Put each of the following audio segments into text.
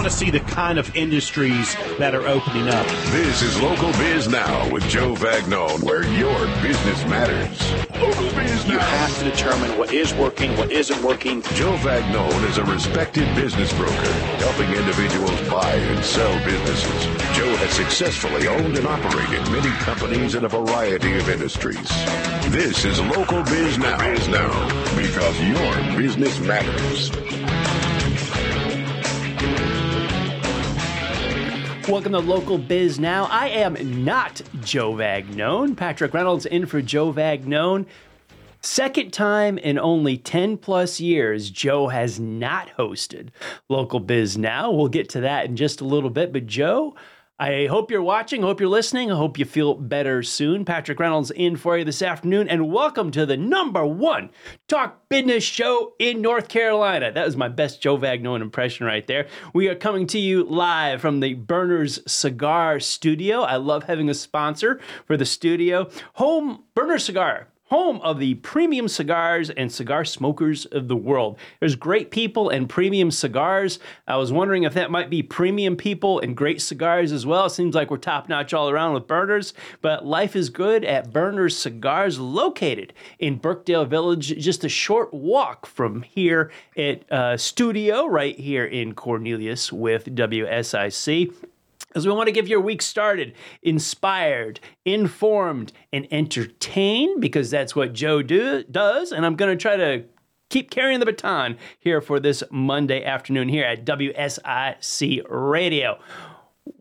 want to see the kind of industries that are opening up. This is Local Biz Now with Joe Vagnone, where your business matters. Local Biz You have to determine what is working, what isn't working. Joe Vagnone is a respected business broker, helping individuals buy and sell businesses. Joe has successfully owned and operated many companies in a variety of industries. This is Local Biz Now. Biz Now, because your business matters. Welcome to Local Biz Now. I am not Joe Vagnone. Patrick Reynolds in for Joe Vagnone. Second time in only 10 plus years, Joe has not hosted Local Biz Now. We'll get to that in just a little bit. But, Joe, I hope you're watching. hope you're listening. I hope you feel better soon. Patrick Reynolds in for you this afternoon. And welcome to the number one talk business show in North Carolina. That was my best Joe Vagnone impression right there. We are coming to you live from the Burners Cigar Studio. I love having a sponsor for the studio. Home Burner Cigar home of the premium cigars and cigar smokers of the world. There's great people and premium cigars. I was wondering if that might be premium people and great cigars as well. Seems like we're top notch all around with Burners, but life is good at Burners Cigars, located in Birkdale Village, just a short walk from here at uh, studio right here in Cornelius with WSIC as we want to give your week started inspired, informed, and entertained because that's what Joe do, does. And I'm going to try to keep carrying the baton here for this Monday afternoon here at WSIC Radio.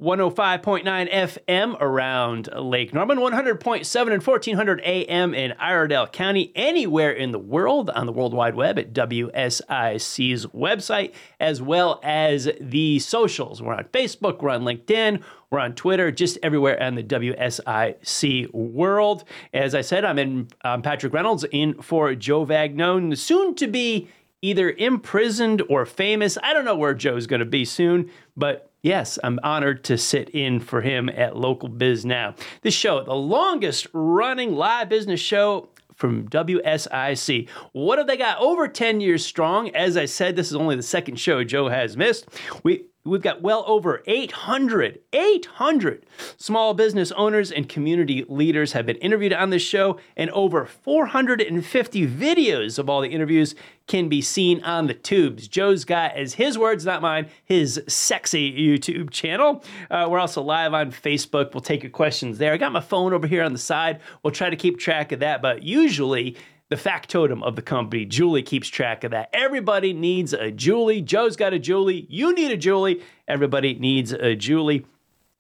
105.9 FM around Lake Norman, 100.7 and 1400 AM in Iredell County, anywhere in the world on the World Wide Web at WSIC's website, as well as the socials. We're on Facebook, we're on LinkedIn, we're on Twitter, just everywhere on the WSIC world. As I said, I'm in I'm Patrick Reynolds in for Joe Vagnone, soon to be either imprisoned or famous. I don't know where Joe's going to be soon, but yes, I'm honored to sit in for him at Local Biz Now. This show, the longest running live business show from WSIC. What have they got? Over 10 years strong. As I said, this is only the second show Joe has missed. We We've got well over 800, 800 small business owners and community leaders have been interviewed on this show, and over 450 videos of all the interviews can be seen on the tubes. Joe's got, as his words, not mine, his sexy YouTube channel. Uh, we're also live on Facebook. We'll take your questions there. I got my phone over here on the side. We'll try to keep track of that, but usually, the factotum of the company. Julie keeps track of that. Everybody needs a Julie. Joe's got a Julie. You need a Julie. Everybody needs a Julie.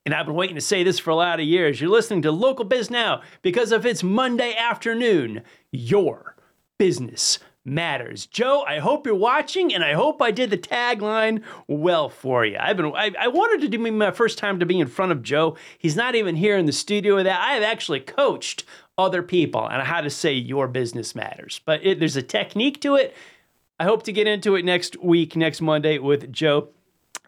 And I've been waiting to say this for a lot of years. You're listening to Local Biz Now because if it's Monday afternoon, your business matters. Joe, I hope you're watching, and I hope I did the tagline well for you. I've been I, I wanted to do my first time to be in front of Joe. He's not even here in the studio with that. I have actually coached other people and how to say your business matters. But it, there's a technique to it. I hope to get into it next week, next Monday with Joe.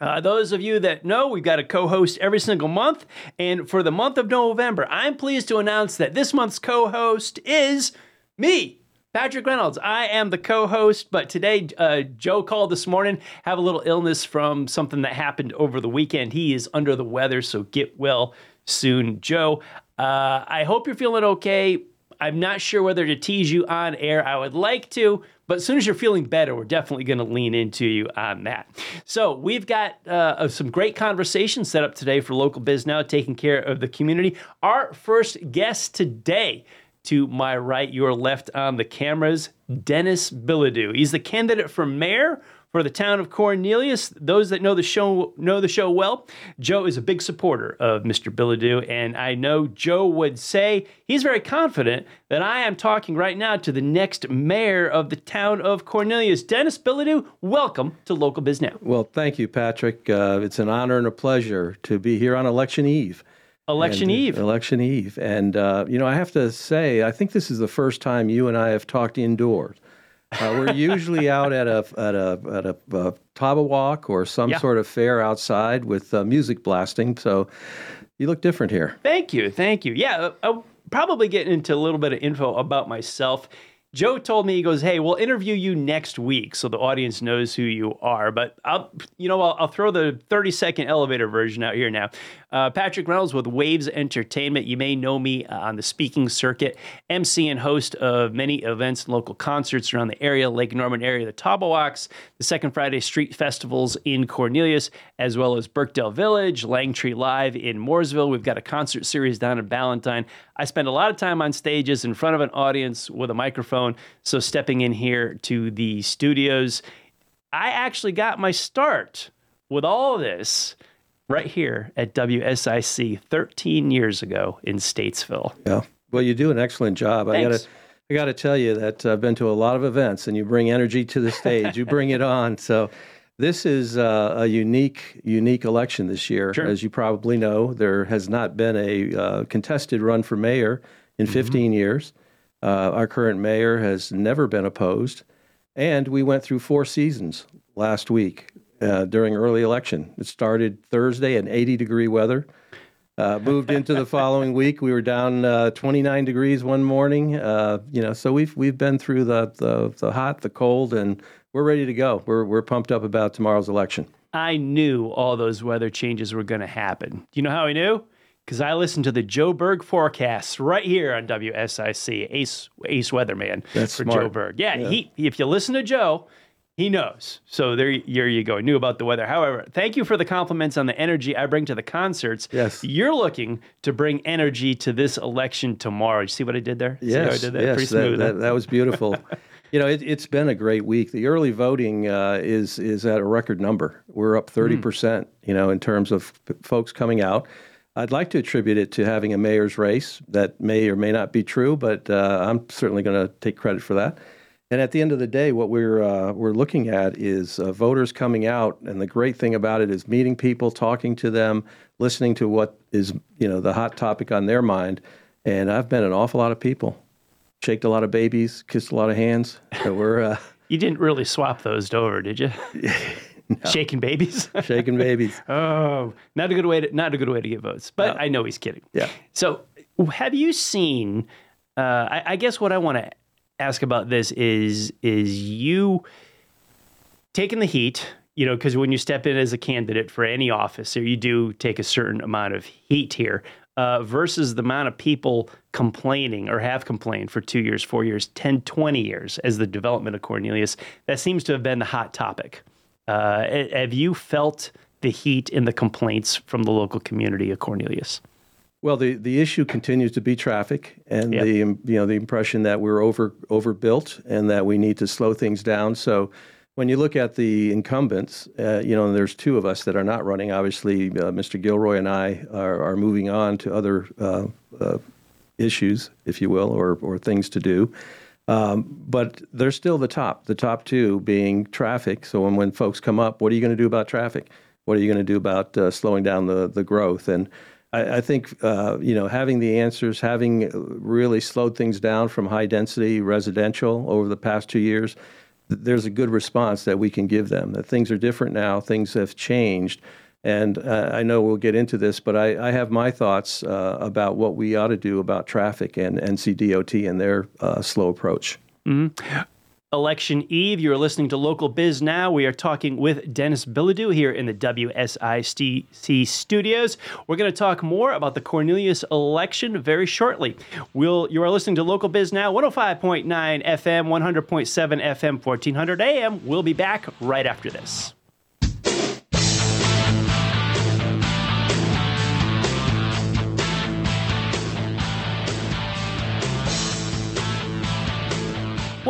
Uh, those of you that know, we've got a co host every single month. And for the month of November, I'm pleased to announce that this month's co host is me. Patrick Reynolds, I am the co host, but today uh, Joe called this morning, have a little illness from something that happened over the weekend. He is under the weather, so get well soon, Joe. Uh, I hope you're feeling okay. I'm not sure whether to tease you on air. I would like to, but as soon as you're feeling better, we're definitely going to lean into you on that. So we've got uh, some great conversations set up today for Local Biz Now, taking care of the community. Our first guest today to my right, your left on the cameras, Denis Bilodeau. He's the candidate for mayor for the town of Cornelius. Those that know the show know the show well. Joe is a big supporter of Mr. Bilodeau, and I know Joe would say he's very confident that I am talking right now to the next mayor of the town of Cornelius. Denis Bilodeau, welcome to Local Biz Now. Well, thank you, Patrick. Uh, it's an honor and a pleasure to be here on election eve. Election And, uh, Eve. Election Eve. And, uh, you know, I have to say, I think this is the first time you and I have talked indoors. Uh, we're usually out at a at a at a uh, Tawba Walk or some Yeah. sort of fair outside with uh, music blasting. So you look different here. Thank you, thank you. Yeah, uh, I'll probably get into a little bit of info about myself. Joe told me he goes, "Hey, we'll interview you next week, so the audience knows who you are." But I'll, you know, I'll, I'll throw the 30 second elevator version out here now. Uh, Patrick Reynolds with Waves Entertainment. You may know me uh, on the speaking circuit, MC and host of many events and local concerts around the area, Lake Norman area, the Tawba Walks, the Second Friday Street Festivals in Cornelius, as well as Birkdale Village, Langtree Live in Mooresville. We've got a concert series down in Ballantyne. I spend a lot of time on stages in front of an audience with a microphone. So stepping in here to the studios, I actually got my start with all this right here at WSIC 13 years ago in Statesville. Yeah. Well, you do an excellent job. I Thanks. gotta, I gotta tell you that I've been to a lot of events, and you bring energy to the stage. you bring it on. So, this is uh, a unique, unique election this year. Sure. As you probably know, there has not been a uh, contested run for mayor in 15 years. Uh, our current mayor has never been opposed, and we went through four seasons last week uh, during early election. It started Thursday in 80 degree weather. Uh, moved into the following week, we were down uh, 29 degrees one morning. Uh, you know, so we've we've been through the, the the hot, the cold, and we're ready to go. We're we're pumped up about tomorrow's election. I knew all those weather changes were going to happen. Do you know how I knew? Because I listened to the Joe Berg forecasts right here on WSIC, Ace Ace Weatherman That's for smart. Joe Berg. Yeah, he if you listen to Joe, he knows. So there, there you go. I Knew about the weather. However, thank you for the compliments on the energy I bring to the concerts. Yes. you're looking to bring energy to this election tomorrow. You see what I did there? See how I Yes, did that? yes, Pretty smooth. that, that, that was beautiful. you know, it, it's been a great week. The early voting uh, is is at a record number. We're up thirty percent. You know, in terms of p- folks coming out. I'd like to attribute it to having a mayor's race. That may or may not be true, but uh, I'm certainly going to take credit for that. And at the end of the day, what we're uh, we're looking at is uh, voters coming out, and the great thing about it is meeting people, talking to them, listening to what is you know the hot topic on their mind. And I've met an awful lot of people, shaked a lot of babies, kissed a lot of hands. So we're uh, you didn't really swap those over, did you? Shaking babies. shaking babies. Oh, not a good way to not a good way to get votes. But I know he's kidding. Yeah. So, have you seen? Uh, I, I guess what I want to ask about this is is you taking the heat. You know, because when you step in as a candidate for any office, you do take a certain amount of heat here, uh, versus the amount of people complaining or have complained for two years, four years, 10, 20 years as the development of Cornelius. That seems to have been the hot topic. Uh, have you felt the heat and the complaints from the local community of Cornelius? Well, the, the issue continues to be traffic, and Yep. the you know the impression that we're over overbuilt and that we need to slow things down. So, when you look at the incumbents, uh, you know and there's two of us that are not running. Obviously, uh, Mr. Gilroy and I are, are moving on to other uh, uh, issues, if you will, or or things to do. Um, but they're still the top. The top two being traffic. So when, when folks come up, what are you going to do about traffic? What are you going to do about uh, slowing down the the growth? And I, I think uh, you know having the answers, having really slowed things down from high density residential over the past two years, th- there's a good response that we can give them. That things are different now. Things have changed. And uh, I know we'll get into this, but I, I have my thoughts uh, about what we ought to do about traffic and NCDOT and their uh, slow approach. Election Eve, you're listening to Local Biz Now. We are talking with Denis Bilodeau here in the WSIC studios. We're going to talk more about the Cornelius election very shortly. We'll, you are listening to Local Biz Now, 105.9 FM, 100.7 FM, 1400 AM. We'll be back right after this.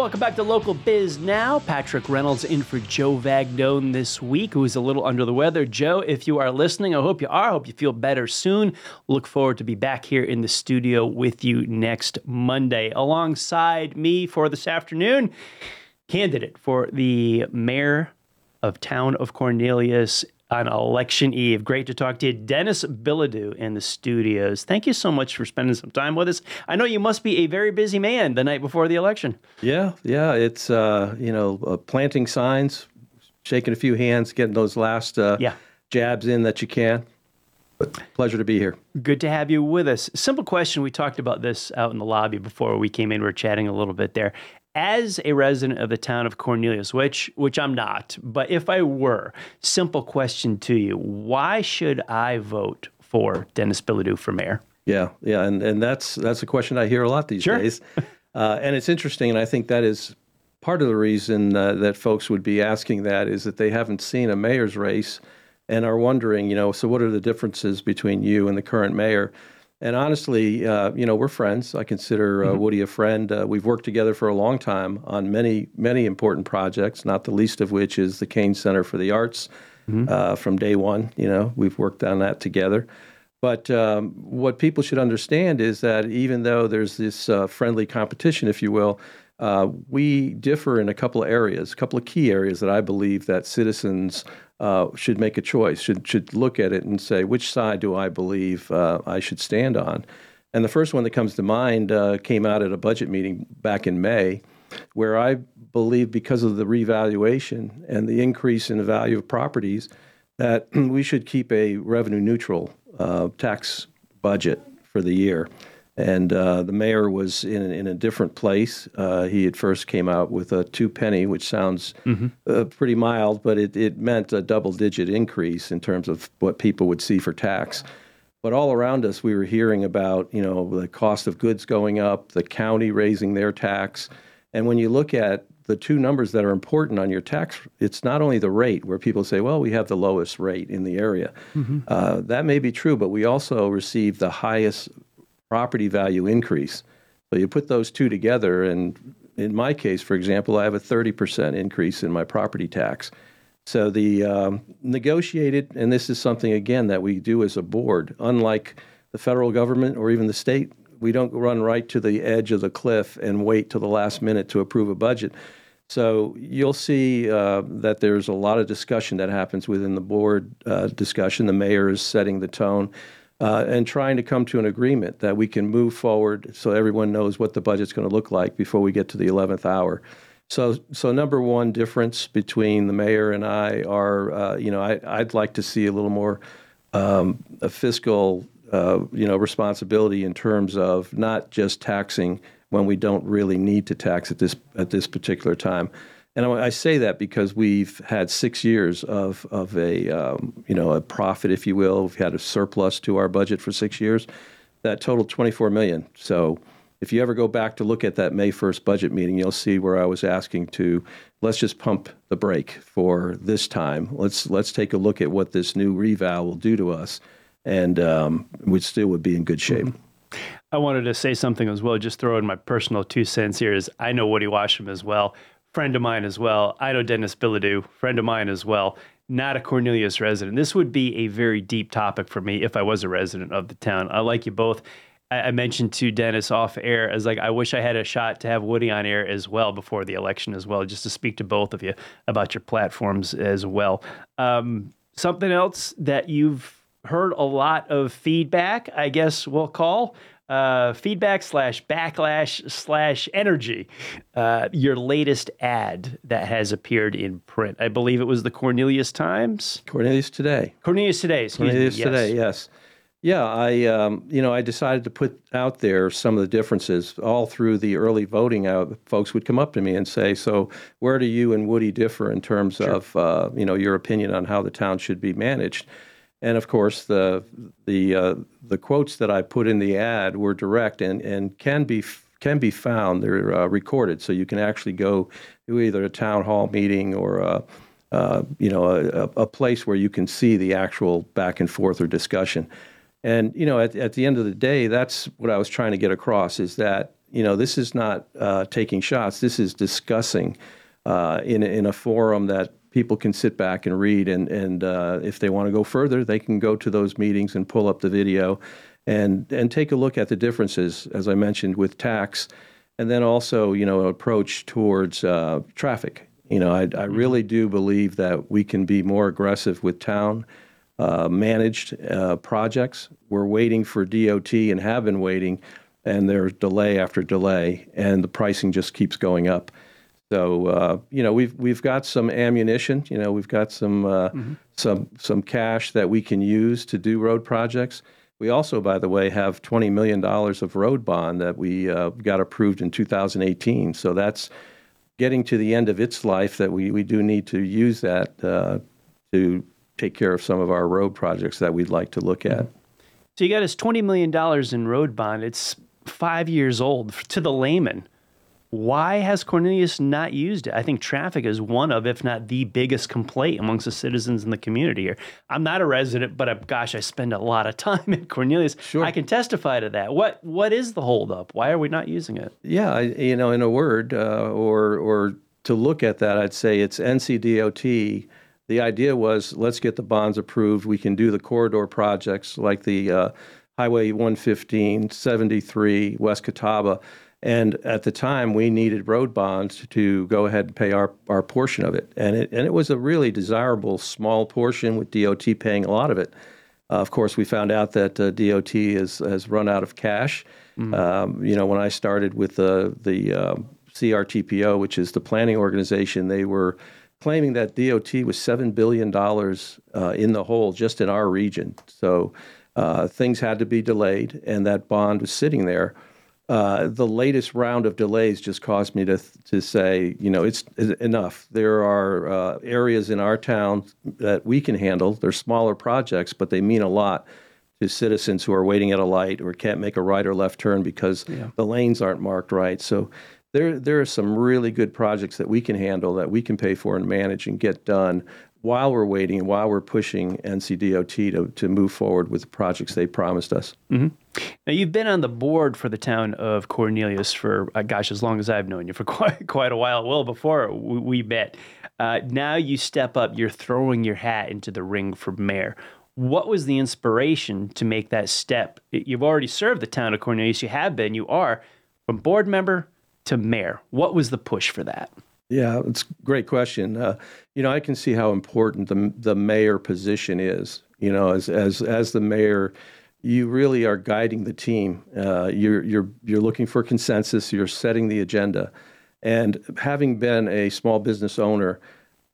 Welcome back to Local Biz Now. Patrick Reynolds in for Joe Vagnone this week, who is a little under the weather. Joe, if you are listening, I hope you are. I hope you feel better soon. Look forward to be back here in the studio with you next Monday. Alongside me for this afternoon, candidate for the mayor of town of Cornelius on election eve. Great to talk to you, Denis Bilodeau in the studios. Thank you so much for spending some time with us. I know you must be a very busy man the night before the election. Yeah, yeah, it's uh, you know uh, planting signs, shaking a few hands, getting those last uh, Yeah. jabs in that you can. But pleasure to be here. Good to have you with us. Simple question. We talked about this out in the lobby before we came in. We were chatting a little bit there. As a resident of the town of Cornelius, which which I'm not, but if I were, simple question to you: Why should I vote for Denis Bilodeau for mayor? Yeah, yeah, and and that's that's a question I hear a lot these sure. days, uh, and it's interesting, and I think that is part of the reason uh, that folks would be asking that is that they haven't seen a mayor's race and are wondering, you know, so what are the differences between you and the current mayor? And honestly, uh, you know, we're friends. I consider uh, mm-hmm. Woody a friend. Uh, we've worked together for a long time on many, many important projects, not the least of which is the Cain Center for the Arts. Mm-hmm. Uh, from day one, you know, we've worked on that together. But um, what people should understand is that even though there's this uh, friendly competition, if you will, uh, we differ in a couple of areas, a couple of key areas that I believe that citizens uh, should make a choice, should should look at it and say which side do I believe uh, I should stand on. And the first one that comes to mind uh, came out at a budget meeting back in May, where I believe because of the revaluation and the increase in the value of properties, that we should keep a revenue neutral uh, tax budget for the year. And uh, the mayor was in, in a different place. Uh, he at first came out with a two penny, which sounds mm-hmm. uh, pretty mild, but it, it meant a double digit increase in terms of what people would see for tax. But all around us, we were hearing about you know the cost of goods going up, the county raising their tax, and when you look at the two numbers that are important on your tax, it's not only the rate where people say, well, we have the lowest rate in the area. Mm-hmm. Uh, that may be true, but we also receive the highest property value increase. So you put those two together, and in my case, for example, I have a 30% increase in my property tax. So the um, negotiated, and this is something again that we do as a board, unlike the federal government or even the state, we don't run right to the edge of the cliff and wait till the last minute to approve a budget. So you'll see uh, that there's a lot of discussion that happens within the board uh, discussion. The mayor is setting the tone uh, and trying to come to an agreement that we can move forward so everyone knows what the budget's going to look like before we get to the 11th hour. So, so number one difference between the mayor and I are, uh, you know, I, would like to see a little more um, a fiscal, uh, you know, responsibility in terms of not just taxing when we don't really need to tax at this at this particular time. And I say that because we've had six years of of a um, you know a profit, if you will. We've had a surplus to our budget for six years that totaled 24 million. So if you ever go back to look at that May 1st budget meeting, you'll see where I was asking to let's just pump the brake for this time. Let's let's take a look at what this new reval will do to us, and um, we still would be in good shape. Mm-hmm. I wanted to say something as well. Just throw in my personal two cents here. Is I know Woody Washam as well friend of mine as well. I know Denis Bilodeau, friend of mine as well. Not a Cornelius resident. This would be a very deep topic for me if I was a resident of the town. I like you both. I, mentioned to Denis off air as like I wish I had a shot to have Woody on air as well before the election as well, just to speak to both of you about your platforms as well. Um, something else that you've heard a lot of feedback, I guess we'll call uh, feedback slash backlash slash energy. Uh, your latest ad that has appeared in print. I believe it was the Cornelius Times. Cornelius Today. Cornelius Today. Cornelius me. Today. Yes. Yeah, I um, you know I decided to put out there some of the differences all through the early voting. Out, folks would come up to me and say, "So where do you and Woody differ in terms sure. of uh, you know your opinion on how the town should be managed?" And of course, the the uh, the quotes that I put in the ad were direct and, and can be can be found. They're uh, recorded, so you can actually go to either a town hall meeting or a, uh, you know a, a, place where you can see the actual back and forth or discussion. And you know, at, at the end of the day, that's what I was trying to get across: is that you know this is not uh, taking shots. This is discussing uh, in in a forum that people can sit back and read. And, and uh, if they want to go further, they can go to those meetings and pull up the video and, and take a look at the differences, as I mentioned, with tax. And then also, you know, approach towards uh, traffic. You know, I, I mm-hmm. really do believe that we can be more aggressive with town uh, managed uh, projects. We're waiting for DOT and have been waiting, and there's delay after delay, and the pricing just keeps going up. So uh, you know we've we've got some ammunition. You know we've got some uh, mm-hmm. some some cash that we can use to do road projects. We also, by the way, have $20 million of road bond that we uh, got approved in 2018. So that's getting to the end of its life that we, we do need to use that uh, to take care of some of our road projects that we'd like to look at. So you got us $20 million in road bond. It's five years old to the layman. Why has Cornelius not used it? I think traffic is one of, if not the biggest complaint amongst the citizens in the community here. I'm not a resident, but I, gosh, I spend a lot of time in Cornelius. Sure. I can testify to that. What What is the holdup? Why are we not using it? Yeah, I, you know, in a word, uh, or or to look at that, I'd say it's NCDOT. The idea was let's get the bonds approved. We can do the corridor projects like the uh, Highway 115, 73, West Catawba. And at the time, we needed road bonds to go ahead and pay our, our portion of it. And it, and it was a really desirable small portion with DOT paying a lot of it. Uh, of course, we found out that uh, DOT has, has run out of cash. Mm-hmm. Um, you know, when I started with the, the um, CRTPO, which is the planning organization, they were claiming that DOT was $7 billion uh, in the hole just in our region. So uh, things had to be delayed, and that bond was sitting there. Uh, the latest round of delays just caused me to to say, you know, it's, it's enough. There are uh, areas in our town that we can handle. They're smaller projects, but they mean a lot to citizens who are waiting at a light or can't make a right or left turn because yeah. the lanes aren't marked right. So there there are some really good projects that we can handle that we can pay for and manage and get done while we're waiting and while we're pushing NCDOT to, to move forward with the projects they promised us. Mm-hmm. Now, you've been on the board for the town of Cornelius for, uh, gosh, as long as I've known you, for quite, quite a while, well before we, we met. Uh, now you step up, you're throwing your hat into the ring for mayor. What was the inspiration to make that step? You've already served the town of Cornelius, you have been, you are, from board member to mayor. What was the push for that? Yeah, it's a great question. Uh, you know, I can see how important the the mayor position is. You know, as as as the mayor, you really are guiding the team. Uh, you're you're you're looking for consensus. You're setting the agenda, and having been a small business owner,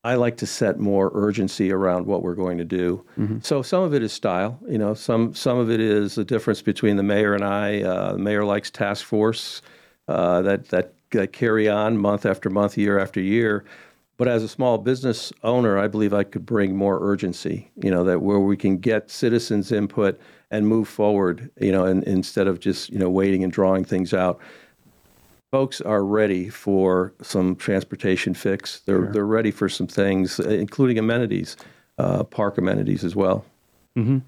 I like to set more urgency around what we're going to do. Mm-hmm. So some of it is style. You know, some some of it is the difference between the mayor and I. Uh, the mayor likes task force. Uh, that that uh, carry on month after month, year after year. But as a small business owner, I believe I could bring more urgency. You know that where we can get citizens' input and move forward. You know, and, instead of just you know waiting and drawing things out. Folks are ready for some transportation fix. They're sure. they're ready for some things, including amenities, uh, park amenities as well. Mm-hmm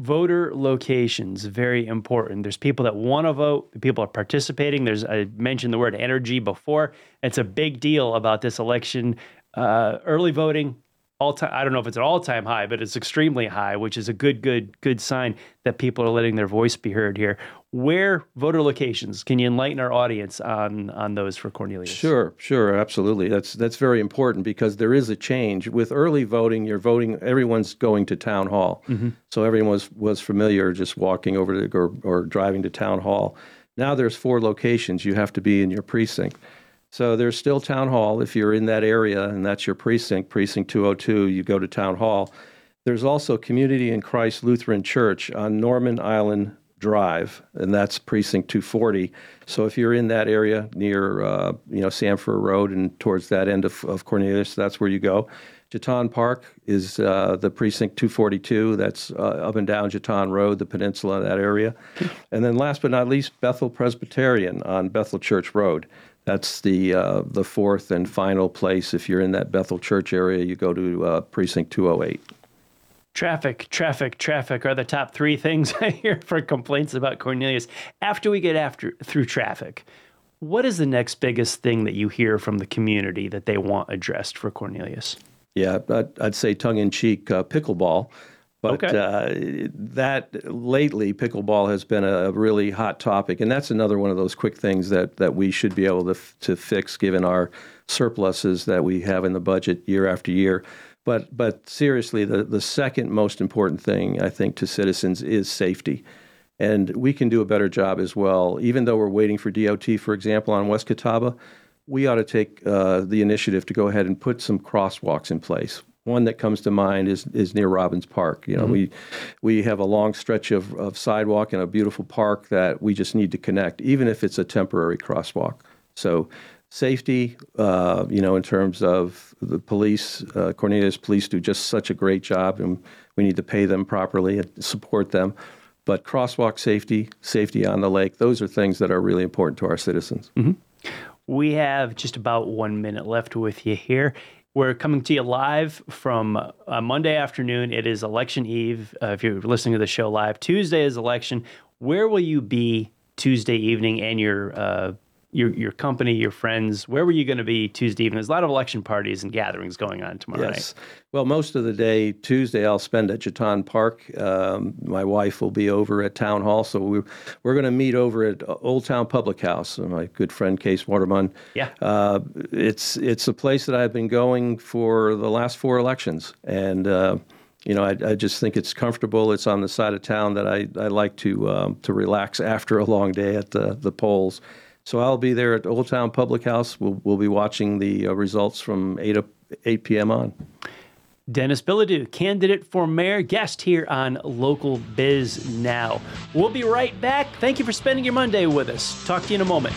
voter locations very important there's people that want to vote people are participating there's i mentioned the word energy before it's a big deal about this election uh, early voting all time i don't know if it's an all-time high but it's extremely high which is a good good good sign that people are letting their voice be heard here. Where voter locations? Can you enlighten our audience on on those for cornelius? Sure sure absolutely. That's that's very important because there is a change. With early voting you're voting everyone's going to town hall. Mm-hmm. so everyone was was familiar just walking over to or, or driving to town hall. Now there's four locations. You have to be in your precinct so there's still town hall if you're in that area and that's your precinct, precinct 202, you go to town hall. There's also Community in Christ Lutheran Church on Norman Island Drive, and that's precinct 240. So if you're in that area near, uh, you know, Sanford Road and towards that end of, of Cornelius, that's where you go. Jetton Park is uh, the precinct 242. That's uh, up and down Jetton Road, the peninsula, that area. And then last but not least, Bethel Presbyterian on Bethel Church Road. That's the uh, the fourth and final place. If you're in that Bethel Church area, you go to uh, precinct 208. Traffic, traffic, traffic are the top three things I hear for complaints about Cornelius. After we get after through traffic, what is the next biggest thing that you hear from the community that they want addressed for Cornelius? Yeah, I'd, I'd say tongue in cheek uh, pickleball. But okay. uh, that lately, pickleball has been a really hot topic, and that's another one of those quick things that, that we should be able to f- to fix given our surpluses that we have in the budget year after year. But but seriously, the the second most important thing I think to citizens is safety, and we can do a better job as well. Even though we're waiting for DOT, for example, on West Catawba, we ought to take uh, the initiative to go ahead and put some crosswalks in place. One that comes to mind is is near Robbins Park. You know, we we have a long stretch of, of sidewalk and a beautiful park that we just need to connect, even if it's a temporary crosswalk. So safety, uh, you know, in terms of the police, uh, Cornelius police do just such a great job, and we need to pay them properly and support them. But crosswalk safety, safety on the lake, those are things that are really important to our citizens. We have just about one minute left with you here. We're coming to you live from uh, Monday afternoon. It is election eve. Uh, if you're listening to the show live, Tuesday is election. Where will you be Tuesday evening and your uh, your your company, your friends? Where were you going to be Tuesday evening? There's a lot of election parties and gatherings going on tomorrow Yes. Well, most of the day Tuesday I'll spend at Jetton Park. Um, my wife will be over at Town Hall, so we're we're going to meet over at Old Town Public House. And my good friend Case Waterman. Yeah. Uh, it's it's a place that I've been going for the last four elections, and uh, you know I, I just think it's comfortable. It's on the side of town that I, I like to um, to relax after a long day at the the polls. So I'll be there at Old Town Public House. We'll we'll be watching the uh, results from eight eight p.m. on. Denis Bilodeau, candidate for mayor, guest here on Local Biz Now. We'll be right back. Thank you for spending your Monday with us. Talk to you in a moment.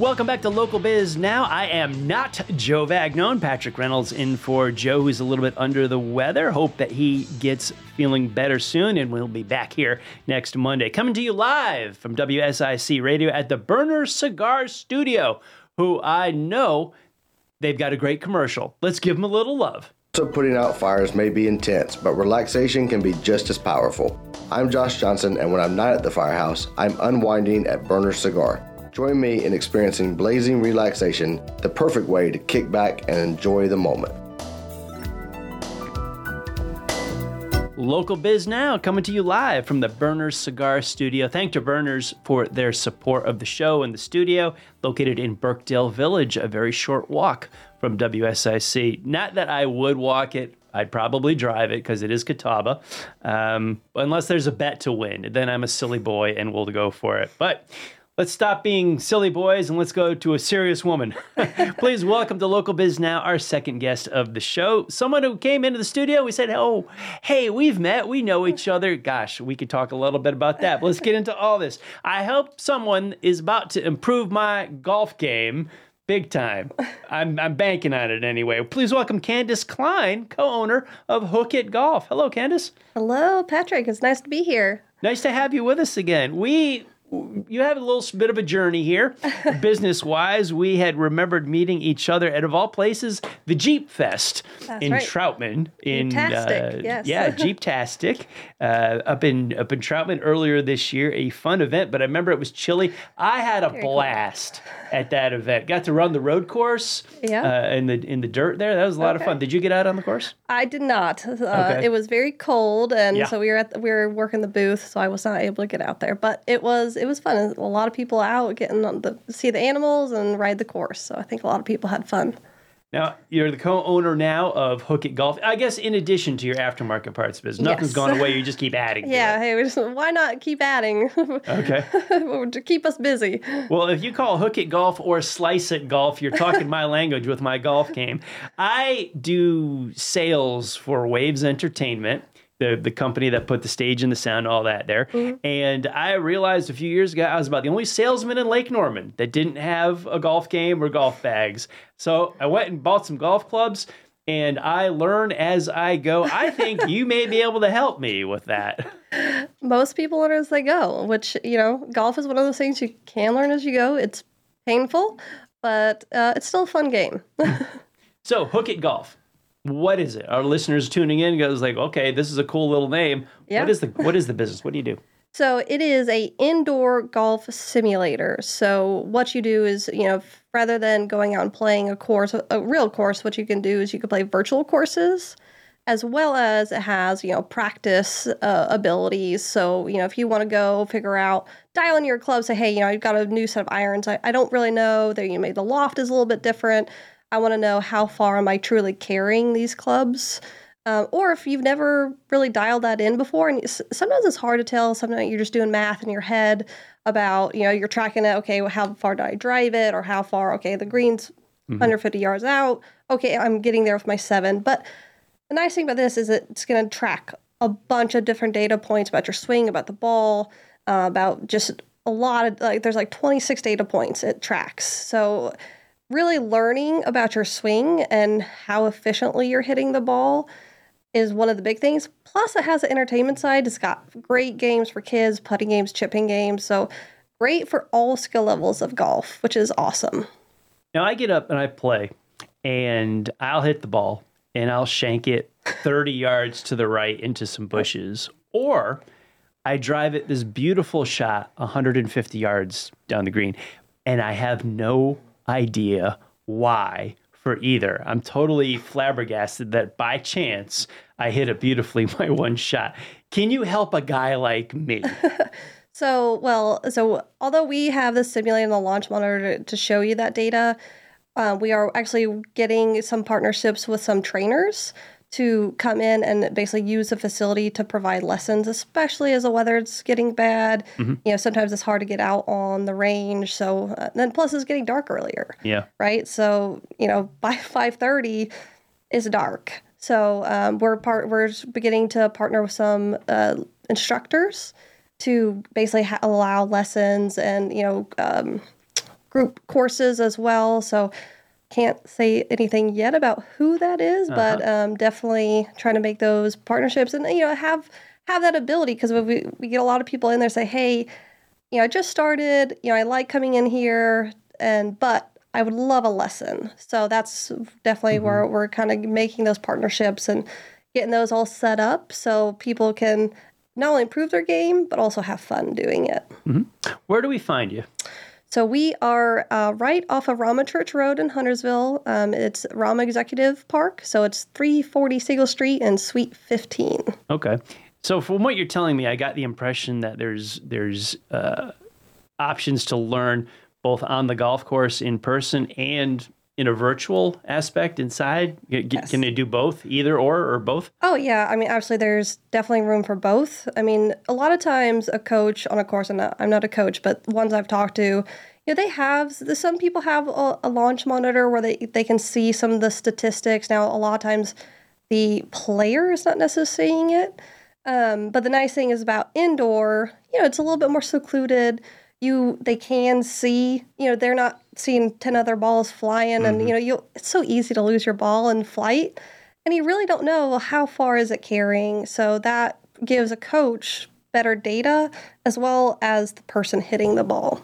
Welcome back to Local Biz. Now, I am not Joe Vagnone. Patrick Reynolds in for Joe, who's a little bit under the weather. Hope that he gets feeling better soon, and we'll be back here next Monday. Coming to you live from WSIC Radio at the Burner Cigar Studio, who I know they've got a great commercial. Let's give them a little love. So putting out fires may be intense, but relaxation can be just as powerful. I'm Josh Johnson, and when I'm not at the firehouse, I'm unwinding at Burner Cigar. Join me in experiencing blazing relaxation, the perfect way to kick back and enjoy the moment. Local Biz Now coming to you live from the Burners Cigar Studio. Thank to Burners for their support of the show and the studio, located in Birkdale Village, a very short walk from WSIC. Not that I would walk it. I'd probably drive it because it is Catawba, um, unless there's a bet to win. Then I'm a silly boy and we'll go for it. But let's stop being silly boys and let's go to a serious woman. Please welcome to Local Biz Now, our second guest of the show. Someone who came into the studio. We said, Oh, hey, we've met. We know each other. Gosh, we could talk a little bit about that. But let's get into all this. I hope someone is about to improve my golf game. Big time. I'm, I'm banking on it anyway. Please welcome Candice Klein, co owner of Hook It Golf. Hello, Candice. Hello, Patrick. It's nice to be here. Nice to have you with us again. We you have a little bit of a journey here, business wise. We had remembered meeting each other at, of all places, the Jeep Fest That's in right. Troutman. In uh, yes. yeah, Jeeptastic, uh, up in up in Troutman earlier this year. A fun event, but I remember it was chilly. I had a cool. blast at that event. Got to run the road course, Yeah. uh, in the in the dirt there. That was a lot of fun. Did you get out on the course? I did not. Uh, Okay. It was very cold, and Yeah. so we were at the, we were working the booth, so I was not able to get out there. But it was it was fun. A lot of people out getting on the see the animals and ride the course. So I think a lot of people had fun. Now you're the co-owner now of Hook It Golf. I guess in addition to your aftermarket parts business, nothing's Yes. gone away. You just keep adding. Yeah. it. Hey, we just, why not keep adding Okay. to keep us busy? Well, if you call Hook It Golf or Slice It Golf, you're talking my language with my golf game. I do sales for Waves Entertainment. The, the company that put the stage and the sound, all that there. And I realized a few years ago I was about the only salesman in Lake Norman that didn't have a golf game or golf bags. So I went and bought some golf clubs and I learn as I go. I think you may be able to help me with that. Most people learn as they go, which you know, golf is one of those things you can learn as you go. It's painful, but uh, it's still a fun game. So, Hook It Golf. What is it? Our listeners tuning in goes like, okay, this is a cool little name. Yeah. What is the what is the business? What do you do? So it is a indoor golf simulator. So what you do is, you know, rather than going out and playing a course, a real course, what you can do is you can play virtual courses, as well as it has, you know, practice uh, abilities. So you know, if you want to go figure out dial in your club, say, hey, you know, I've got a new set of irons. I, I don't really know. That you know, the loft is a little bit different. I want to know how far am I truly carrying these clubs. Um, or if you've never really dialed that in before, and sometimes it's hard to tell. Sometimes you're just doing math in your head about, you know, you're tracking it. Okay, well, how far do I drive it, or how far? Okay, the green's 150 yards out. Okay, I'm getting there with my seven. But the nice thing about this is it's going to track a bunch of different data points about your swing, about the ball, uh, about just a lot of like. There's like 26 data points it tracks. So really learning about your swing and how efficiently you're hitting the ball is one of the big things. Plus, it has an entertainment side. It's got great games for kids, putting games, chipping games. So great for all skill levels of golf, which is awesome. Now I get up and I play, and I'll hit the ball and I'll shank it 30 yards to the right into some bushes, or I drive it this beautiful shot 150 yards down the green, and I have no idea why for either. I'm totally flabbergasted that by chance I hit it beautifully my one shot. Can you help a guy like me? So, well, so although we have the simulator and the launch monitor to, to show you that data, uh, we are actually getting some partnerships with some trainers to come in and basically use the facility to provide lessons, especially as the weather's getting bad. You know, sometimes it's hard to get out on the range. So uh, then, plus it's getting dark earlier Yeah. right? So you know, by five thirty, it's dark. So um, we're part we're beginning to partner with some uh, instructors to basically ha- allow lessons and you know um, group courses as well. So can't say anything yet about who that is, uh-huh. but um, definitely trying to make those partnerships and you know have have that ability because we we get a lot of people in there say, hey, you know, I just started, you know, I like coming in here and but I would love a lesson. So that's definitely mm-hmm. where we're kind of making those partnerships and getting those all set up so people can not only improve their game but also have fun doing it. Mm-hmm. Where do we find you? So we are uh, right off of Ramah Church Road in Huntersville. Um, it's Ramah Executive Park, so it's 340 Siegel Street and Suite 15. Okay. So from what you're telling me, I got the impression that there's there's uh, options to learn both on the golf course in person and in a virtual aspect inside. G- g- Can they do both, either or, or both? Oh yeah, I mean, absolutely. There's definitely room for both. I mean, a lot of times a coach on a course, and I'm not a coach, but ones I've talked to, you know, they have. Some people have a, a launch monitor where they they can see some of the statistics. Now, a lot of times, the player is not necessarily seeing it. Um, but the nice thing is about indoor, you know, it's a little bit more secluded. You they can see, you know, they're not seeing ten other balls flying, and mm-hmm. you know, you it's so easy to lose your ball in flight and you really don't know well, how far is it carrying so that gives a coach better data as well as the person hitting the ball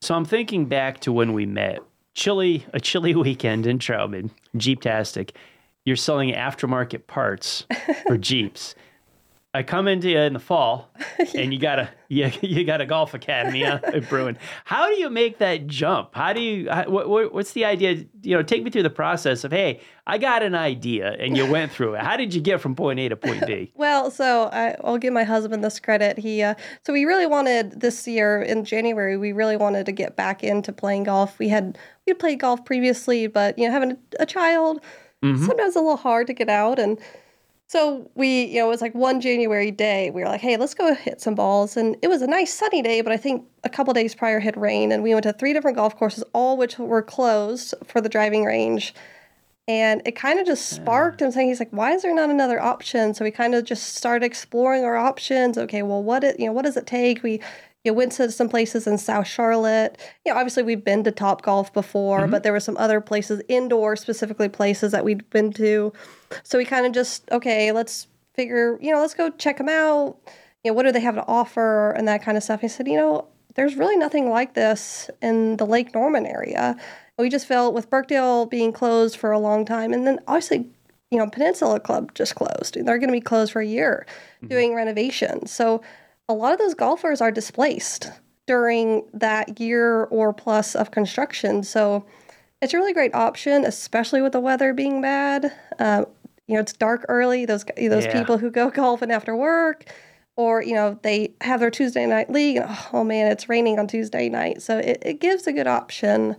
So I'm thinking back to when we met. Chilly, a chilly weekend in Troutman, Jeeptastic. You're selling aftermarket parts for Jeeps. I come into you in the fall, and you got a you, you got a golf academy uh, brewing. How do you make that jump? How do you? How, what, what, what's the idea? You know, take me through the process of hey, I got an idea, and you went through it. How did you get from point A to point B? well so I, i'll give my husband this credit he uh, so we really wanted this year in january we really wanted to get back into playing golf we had we had played golf previously but you know having a, a child sometimes a little hard to get out and so we, you know, it was like one January day. We were like, hey, let's go hit some balls. And it was a nice sunny day, but I think a couple days prior had rain. And we went to three different golf courses, all which were closed for the driving range. And it kind of just sparked him saying, he's like, why is there not another option? So we kind of just started exploring our options. Okay, well, what it, you know, what does it take? We you know, went to some places in South Charlotte. You know, obviously we've been to Top Golf before, mm-hmm. but there were some other places, indoor specifically places that we'd been to. So we kind of just okay, let's figure, you know, let's go check them out. You know, what do they have to offer and that kind of stuff. He said, you know, there's really nothing like this in the Lake Norman area. We just felt with Birkdale being closed for a long time, and then obviously, you know, Peninsula Club just closed. They're going to be closed for a year mm-hmm. doing renovations. So a lot of those golfers are displaced during that year or plus of construction. So it's a really great option, especially with the weather being bad. Uh, you know, it's dark early. Those those Yeah. people who go golfing after work, or you know, they have their Tuesday night league, and oh man, it's raining on Tuesday night. So it, it gives a good option,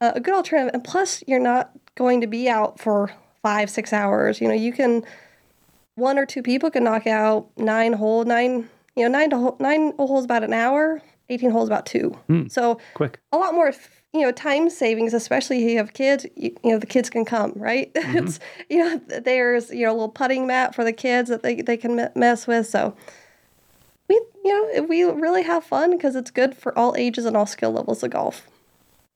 uh, a good alternative, and plus you're not going to be out for five, six hours. You know, you can one or two people can knock out nine hole, nine, you know, nine to ho- nine holes about an hour, eighteen holes about two. Hmm. So Quick. a lot more you know time savings especially if you have kids you, you know the kids can come right? Mm-hmm. It's you know there's you know a little putting mat for the kids that they, they can mess with. So we you know we really have fun because it's good for all ages and all skill levels of golf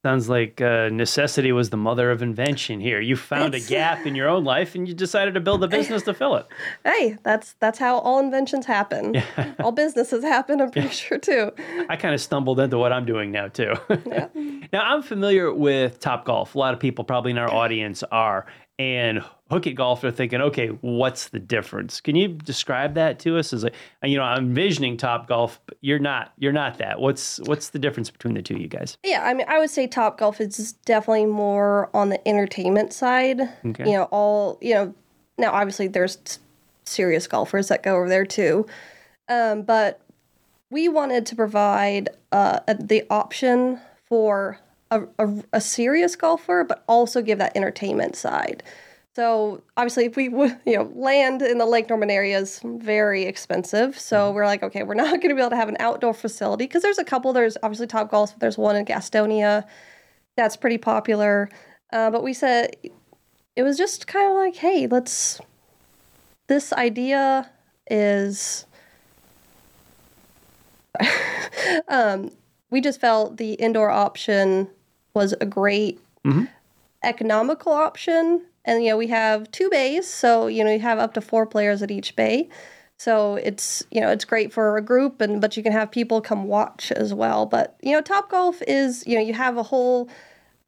Sounds like uh, necessity was the mother of invention here. You found a gap in your own life and you decided to build a business to fill it. hey that's that's how all inventions happen all businesses happen i'm pretty sure too I kind of stumbled into what I'm doing now too. now I'm familiar with Top Golf. A lot of people probably in our audience are, and Hook It Golf are thinking, okay, what's the difference? Can you describe that to us? As like, you know, I'm envisioning Top Golf, but you're not. You're not that. What's what's the difference between the two, you guys? Yeah, I mean, I would say Top Golf is definitely more on the entertainment side. Okay. You know, all you know. Now, obviously, there's serious golfers that go over there too, um, but we wanted to provide uh, the option for a, a, a serious golfer, but also give that entertainment side. So obviously, if we would, you know, land in the Lake Norman area is very expensive. So we're like, okay, we're not going to be able to have an outdoor facility because there's a couple. There's obviously Top Golf. But there's one in Gastonia that's pretty popular. Uh, but we said it was just kind of like, hey, let's. This idea is. um, we just felt the indoor option was a great economical option. And you know, we have two bays, so you know, you have up to four players at each bay. So it's you know, it's great for a group and but you can have people come watch as well. But you know, Top Golf is, you know, you have a whole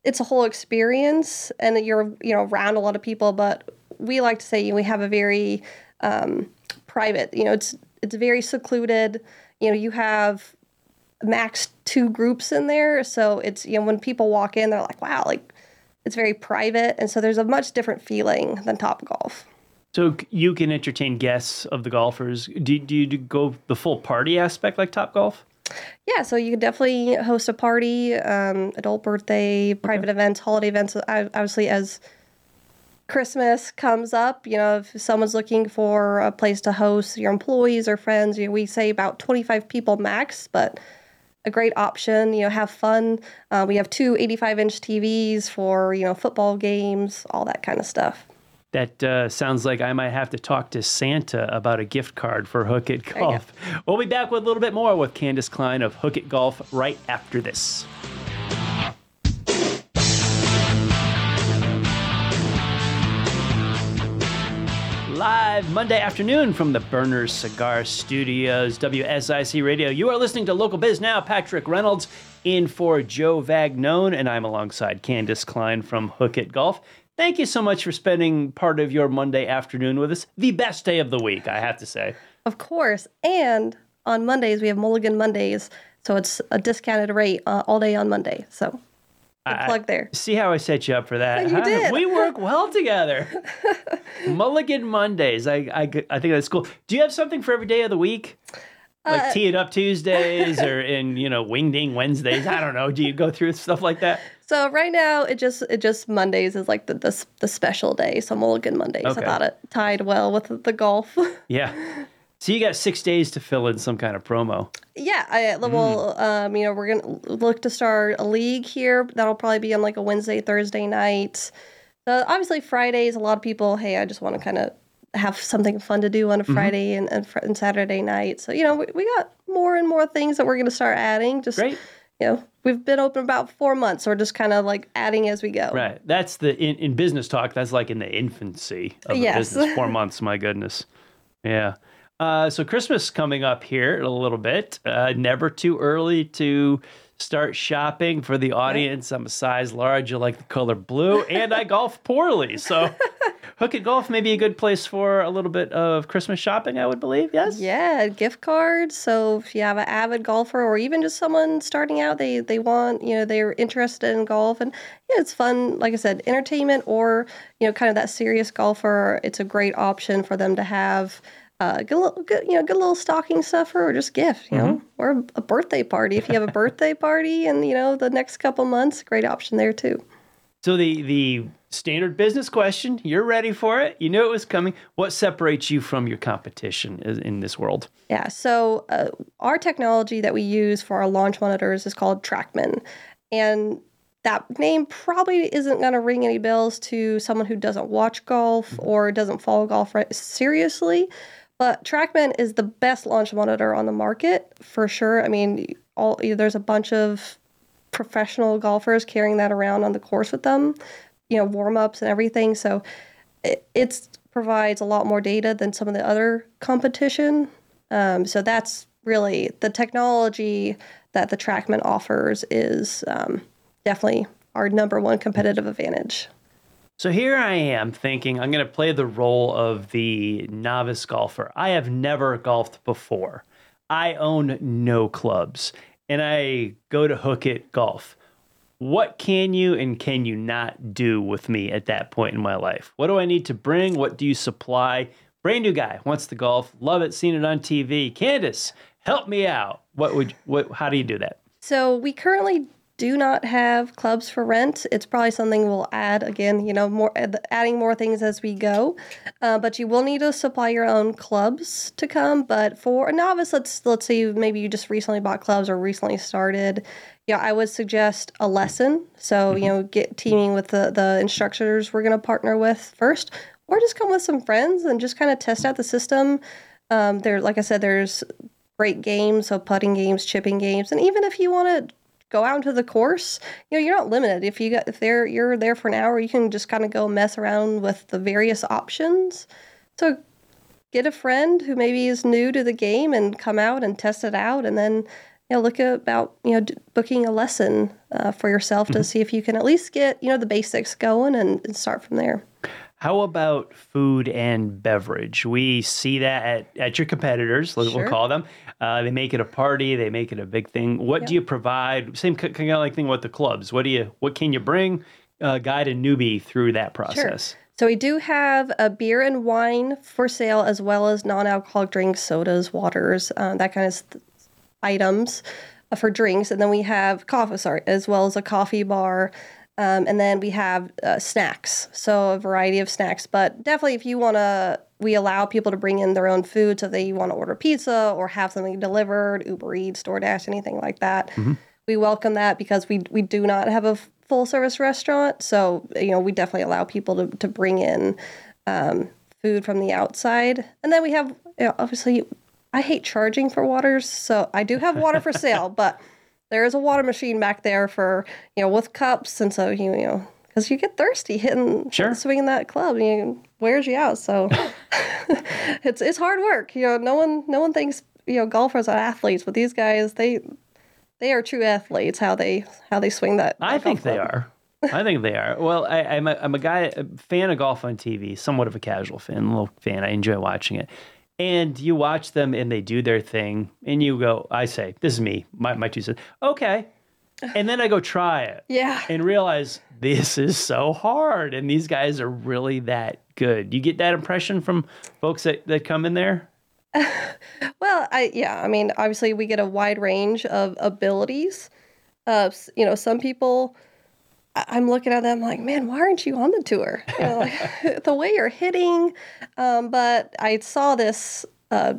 it's a whole experience and you're, you know, around a lot of people, but we like to say you know, we have a very um, private, you know, it's it's very secluded. You know, you have max two groups in there. So it's, you know, when people walk in, they're like, wow, like it's very private. And so there's a much different feeling than Top Golf. So you can entertain guests of the golfers. Do, do you go the full party aspect like Top Golf? Yeah, so you could definitely host a party, um, adult birthday, private events, holiday events. Obviously, as Christmas comes up, you know, if someone's looking for a place to host your employees or friends, you know, we say about 25 people max, but a great option. You know, have fun. Uh, we have two 85 inch TVs for, you know, football games, all that kind of stuff. That uh, sounds like I might have to talk to Santa about a gift card for Hook It. Golf. We'll be back with a little bit more with Candice Klein of Hook It Golf right after this. Live Monday afternoon from the Burners Cigar Studios, WSIC Radio. You are listening to Local Biz Now. Patrick Reynolds in for Joe Vagnone, and I'm alongside Candice Klein from Hook It Golf. Thank you so much for spending part of your Monday afternoon with us. The best day of the week, I have to say. Of course. And on Mondays, we have Mulligan Mondays. So it's a discounted rate uh, all day on Monday. So I- plug there. See how I set you up for that? You did. We work well together. Mulligan Mondays. I, I, I think that's cool. Do you have something for every day of the week? Like Uh, tee it up Tuesdays or in, you know, wingding Wednesdays. I don't know. Do you go through stuff like that? So right now, it just it just Mondays is like the the, the special day. So Mulligan Mondays. Okay. I thought it tied well with the golf. Yeah. So you got six days to fill in some kind of promo. yeah, I uh, hmm. well, um, you know, we're gonna look to start a league here. That'll probably be on like a Wednesday, Thursday night. So obviously Fridays, a lot of people, hey, I just want to kind of have something fun to do on a mm-hmm. Friday and, and, fr- and Saturday night. So you know, we, we got more and more things that we're gonna start adding. Just Great. you know, we've been open about four months. So we're just kind of like adding as we go. Right. That's the in, in business talk. That's like in the infancy of the Yes. business. Four months. My goodness. Yeah. Uh, so Christmas coming up here in a little bit. Uh, never too early to start shopping for the audience. I'm a size large. You like the color blue, and I golf poorly. So Hook It Golf may be a good place for a little bit of Christmas shopping. I would believe. Yes. Yeah, gift cards. So if you have an avid golfer or even just someone starting out, they they want you know they're interested in golf and yeah, it's fun. Like I said, entertainment or you know kind of that serious golfer. It's a great option for them to have. Uh, good, little, good, you know, good little stocking stuffer or just gift, you know, or a, a birthday party. If you have a birthday party and you know the next couple months, great option there too. So the the standard business question. You're ready for it. You knew it was coming. What separates you from your competition in in this world? Yeah, so uh, our technology that we use for our launch monitors is called Trackman. And that name probably isn't going to ring any bells to someone who doesn't watch golf or doesn't follow golf seriously. But Trackman is the best launch monitor on the market for sure. I mean, all there's a bunch of professional golfers carrying that around on the course with them, you know, warm ups and everything. So it provides a lot more data than some of the other competition. Um, so that's really the technology that the Trackman offers is um, definitely our number one competitive advantage. So here I am thinking I'm going to play the role of the novice golfer. I have never golfed before. I own no clubs and I go to Hook It Golf. What can you and can you not do with me at that point in my life? What do I need to bring? What do you supply? Brand new guy wants to golf, love it, seen it on TV. Candice, help me out. What would what how do you do that? So we currently do not have clubs for rent. It's probably something we'll add again, you know, more adding more things as we go. Uh, but you will need to supply your own clubs to come. But for a novice, let's let's say maybe you just recently bought clubs or recently started. Yeah, I would suggest a lesson. So you know, get teaming with the the instructors we're going to partner with first, or just come with some friends and just kind of test out the system. Um, there, like I said, there's great games, so putting games, chipping games, and even if you want to go out into the course, you know, you're not limited. If you got if they're you're there for an hour, you can just kind of go mess around with the various options. So get a friend who maybe is new to the game and come out and test it out, and then you know look about you know booking a lesson uh, for yourself to mm-hmm. see if you can at least get you know the basics going and, and start from there. How about food and beverage? We see that at, at your competitors, sure. we'll call them. Uh, they make it a party. They make it a big thing. What yep. do you provide? Same kind of like thing with the clubs. What do you? What can you bring? Uh, guide a newbie through that process. Sure. So we do have a beer and wine for sale, as well as non-alcoholic drinks, sodas, waters, uh, that kind of st- items uh, for drinks, and then we have coffee, sorry, as well as a coffee bar. Um, and then we have uh, snacks, so a variety of snacks. But definitely, if you want to, we allow people to bring in their own food. So they want to order pizza or have something delivered, Uber Eats, DoorDash, anything like that. Mm-hmm. We welcome that because we we do not have a full service restaurant. So you know, we definitely allow people to to bring in um, food from the outside. And then we have you know, obviously, I hate charging for waters, so I do have water for sale, but there is a water machine back there for you know with cups, and so you, you know because you get thirsty hitting sure. swinging that club, and you wears you out. So it's it's hard work. You know, no one no one thinks you know golfers are athletes, but these guys they they are true athletes. How they how they swing that. I think they are. I think they are. Well, I, am a, I'm a guy, a fan of golf on TV, somewhat of a casual fan, a little fan. I enjoy watching it and you watch them and they do their thing and you go i say this is me my, my two cents okay. And then i go try it yeah. and realize this is so hard and these guys are really that good. You get that impression from folks that, that come in there? Well i yeah i mean obviously we get a wide range of abilities. Uh, you know some people I'm looking at them like, man, why aren't you on the tour? You know, like, the way you're hitting. Um, but I saw this uh,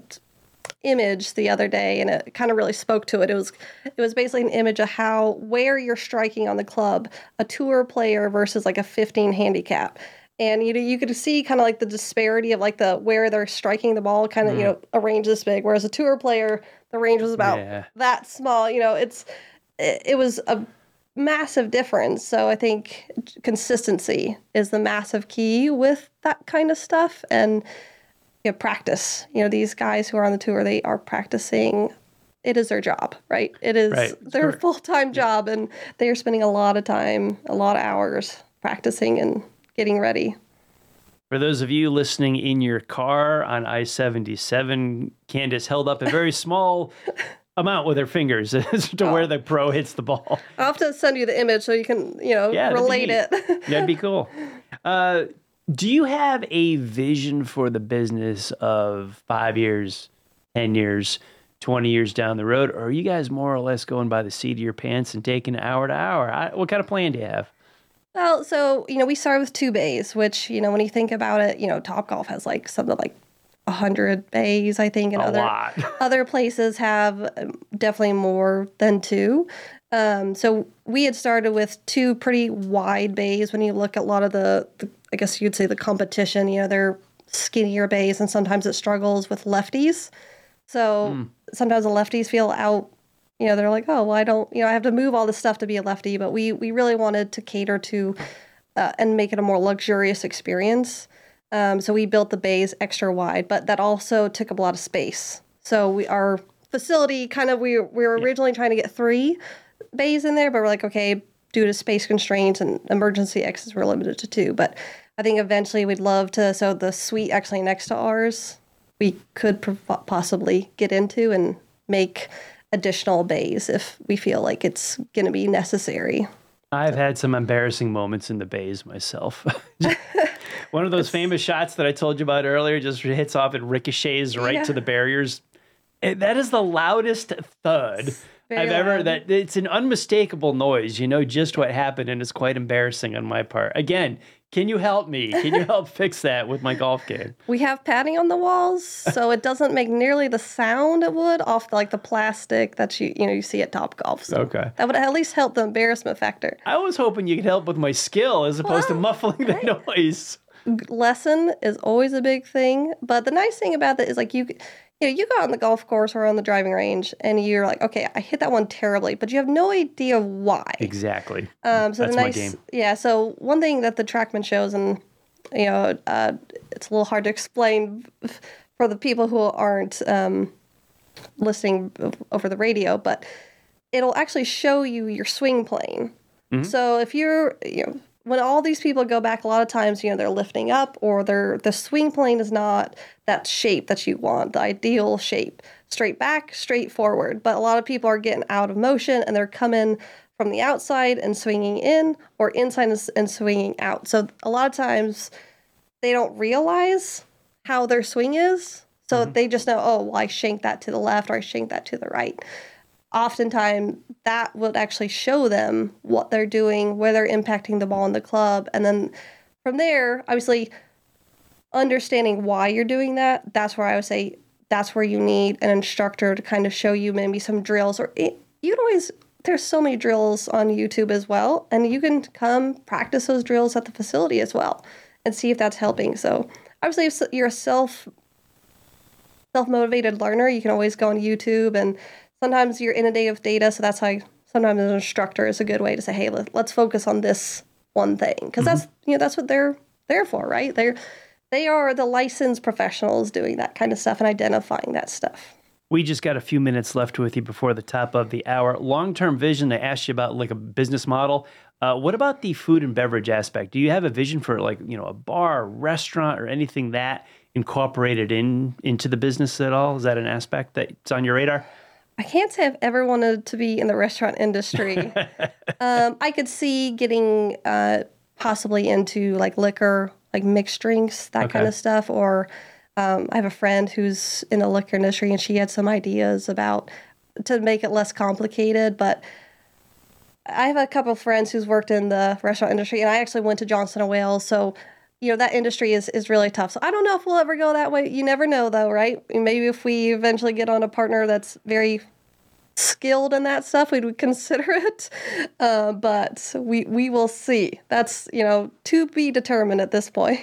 image the other day, and it kind of really spoke to it. It was it was basically an image of how where you're striking on the club, a tour player versus like a 15 handicap. And you know, you could see kind of like the disparity of like the where they're striking the ball, kind of mm. you know a range this big, whereas a tour player the range was about yeah. that small. You know, it's it, it was a massive difference. So I think consistency is the massive key with that kind of stuff and you know, practice. You know, these guys who are on the tour, they are practicing. It is their job, right? It is right. their full time job, and they are spending a lot of time, a lot of hours practicing and getting ready. For those of you listening in your car on I 77, Candice held up a very small amount with her fingers as to oh. where the pro hits the ball. I'll have to send you the image so you can, you know, yeah, relate it. that'd be cool. Uh, do you have a vision for the business of five years, 10 years, 20 years down the road? Or are you guys more or less going by the seat of your pants and taking hour to hour? I, what kind of plan do you have? Well, so you know, we started with two bays, which you know, when you think about it, you know, Top Golf has like something like hundred bays, I think, and A other lot. other places have um, definitely more than two. Um, so we had started with two pretty wide bays. When you look at a lot of the, the, I guess you'd say the competition, you know, they're skinnier bays, and sometimes it struggles with lefties. So sometimes the lefties feel out. You know, they're like, oh, well, I don't, you know, I have to move all this stuff to be a lefty. But we we really wanted to cater to uh, and make it a more luxurious experience. Um, so we built the bays extra wide, but that also took up a lot of space. So we our facility kind of we we were originally trying to get three bays in there, but we're like, okay, due to space constraints and emergency exits, we're limited to two. But I think eventually we'd love to. So the suite actually next to ours, we could pro- possibly get into and make additional bays if we feel like it's going to be necessary. I've had some embarrassing moments in the bays myself. One of those famous shots that I told you about earlier just hits off and ricochets right Yeah. to the barriers. Eh, That is the loudest thud I've ever. That it's an unmistakable noise. You know just what happened, and it's quite embarrassing on my part. Again, can you help me? Can you help fix that with my golf game? We have padding on the walls, so it doesn't make nearly the sound it would off like the plastic that you you know you see at Top Golf. So Okay. that would at least help the embarrassment factor. I was hoping you could help with my skill as opposed to Well, muffling the noise. Lesson is always a big thing. But the nice thing about that is like you, you know, you go on the golf course or on the driving range, and you're like, okay, I hit that one terribly, but you have no idea why. Exactly. Um, so That's the my nice, game. yeah. So one thing that the TrackMan shows, and you know, uh, it's a little hard to explain for the people who aren't um, listening over the radio, but it'll actually show you your swing plane. Mm-hmm. So if you're, you know, when all these people go back, a lot of times, you know, they're lifting up or they're the swing plane is not that shape that you want, the ideal shape, straight back, straight forward. But a lot of people are getting out of motion and they're coming from the outside and swinging in, or inside and swinging out. So a lot of times they don't realize how their swing is. So mm-hmm. they just know, oh, well, I shank that to the left or I shank that to the right oftentimes that would actually show them what they're doing, where they're impacting the ball in the club. And then from there, obviously, understanding why you're doing that, that's where I would say that's where you need an instructor to kind of show you maybe some drills. Or it, you can always, there's so many drills on YouTube as well. And you can come practice those drills at the facility as well and see if that's helping. So obviously, if you're a self self-motivated learner you can always go on youtube and sometimes you're inundated with data so that's how sometimes an instructor is a good way to say hey let, let's focus on this one thing because that's you know that's what they're there for right they're they are the licensed professionals doing that kind of stuff and identifying that stuff We just got a few minutes left with you before the top of the hour. Long term vision, I asked you about like a business model. Uh, what about the food and beverage aspect? Do you have a vision for like, you know, a bar, restaurant, or anything that incorporated in into the business at all? Is that an aspect that's on your radar? I can't say I've ever wanted to be in the restaurant industry. um, I could see getting uh, possibly into like liquor, like mixed drinks, that kind of stuff. Or um, I have a friend who's in the liquor industry and she had some ideas about to make it less complicated. But I have a couple of friends who's worked in the restaurant industry, and I actually went to Johnson and Wales, so you know that industry is is really tough. So I don't know if we'll ever go that way. You never know, though, right? Maybe if we eventually get on a partner that's very skilled in that stuff, we would consider it. Uh, but we we will see. That's you know to be determined at this point.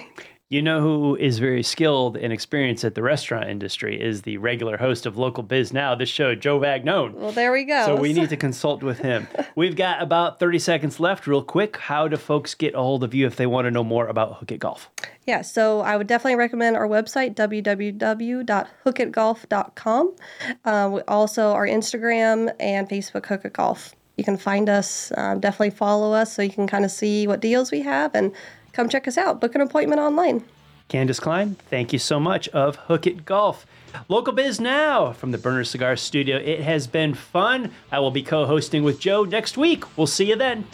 You know who is very skilled and experienced at the restaurant industry is the regular host of Local Biz Now, this show, Joe Vagnone. Well, there we go. So we need to consult with him. We've got about 30 seconds left, real quick. How do folks get a hold of you if they want to know more about Hook It Golf? Yeah, so I would definitely recommend our website, www.hookitgolf.com. Uh, we also our Instagram and Facebook, Hook It Golf. You can find us, um, definitely follow us so you can kind of see what deals we have and come check us out. Book an appointment online. Candice Klein, thank you so much of Hook It Golf. Local Biz Now from the Burner Cigar Studio. It has been fun. I will be co hosting with Joe next week. We'll see you then.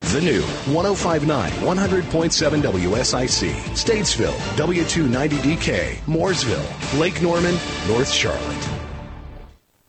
The new 1059 100.7 WSIC, Statesville, W290DK, Mooresville, Lake Norman, North Charlotte.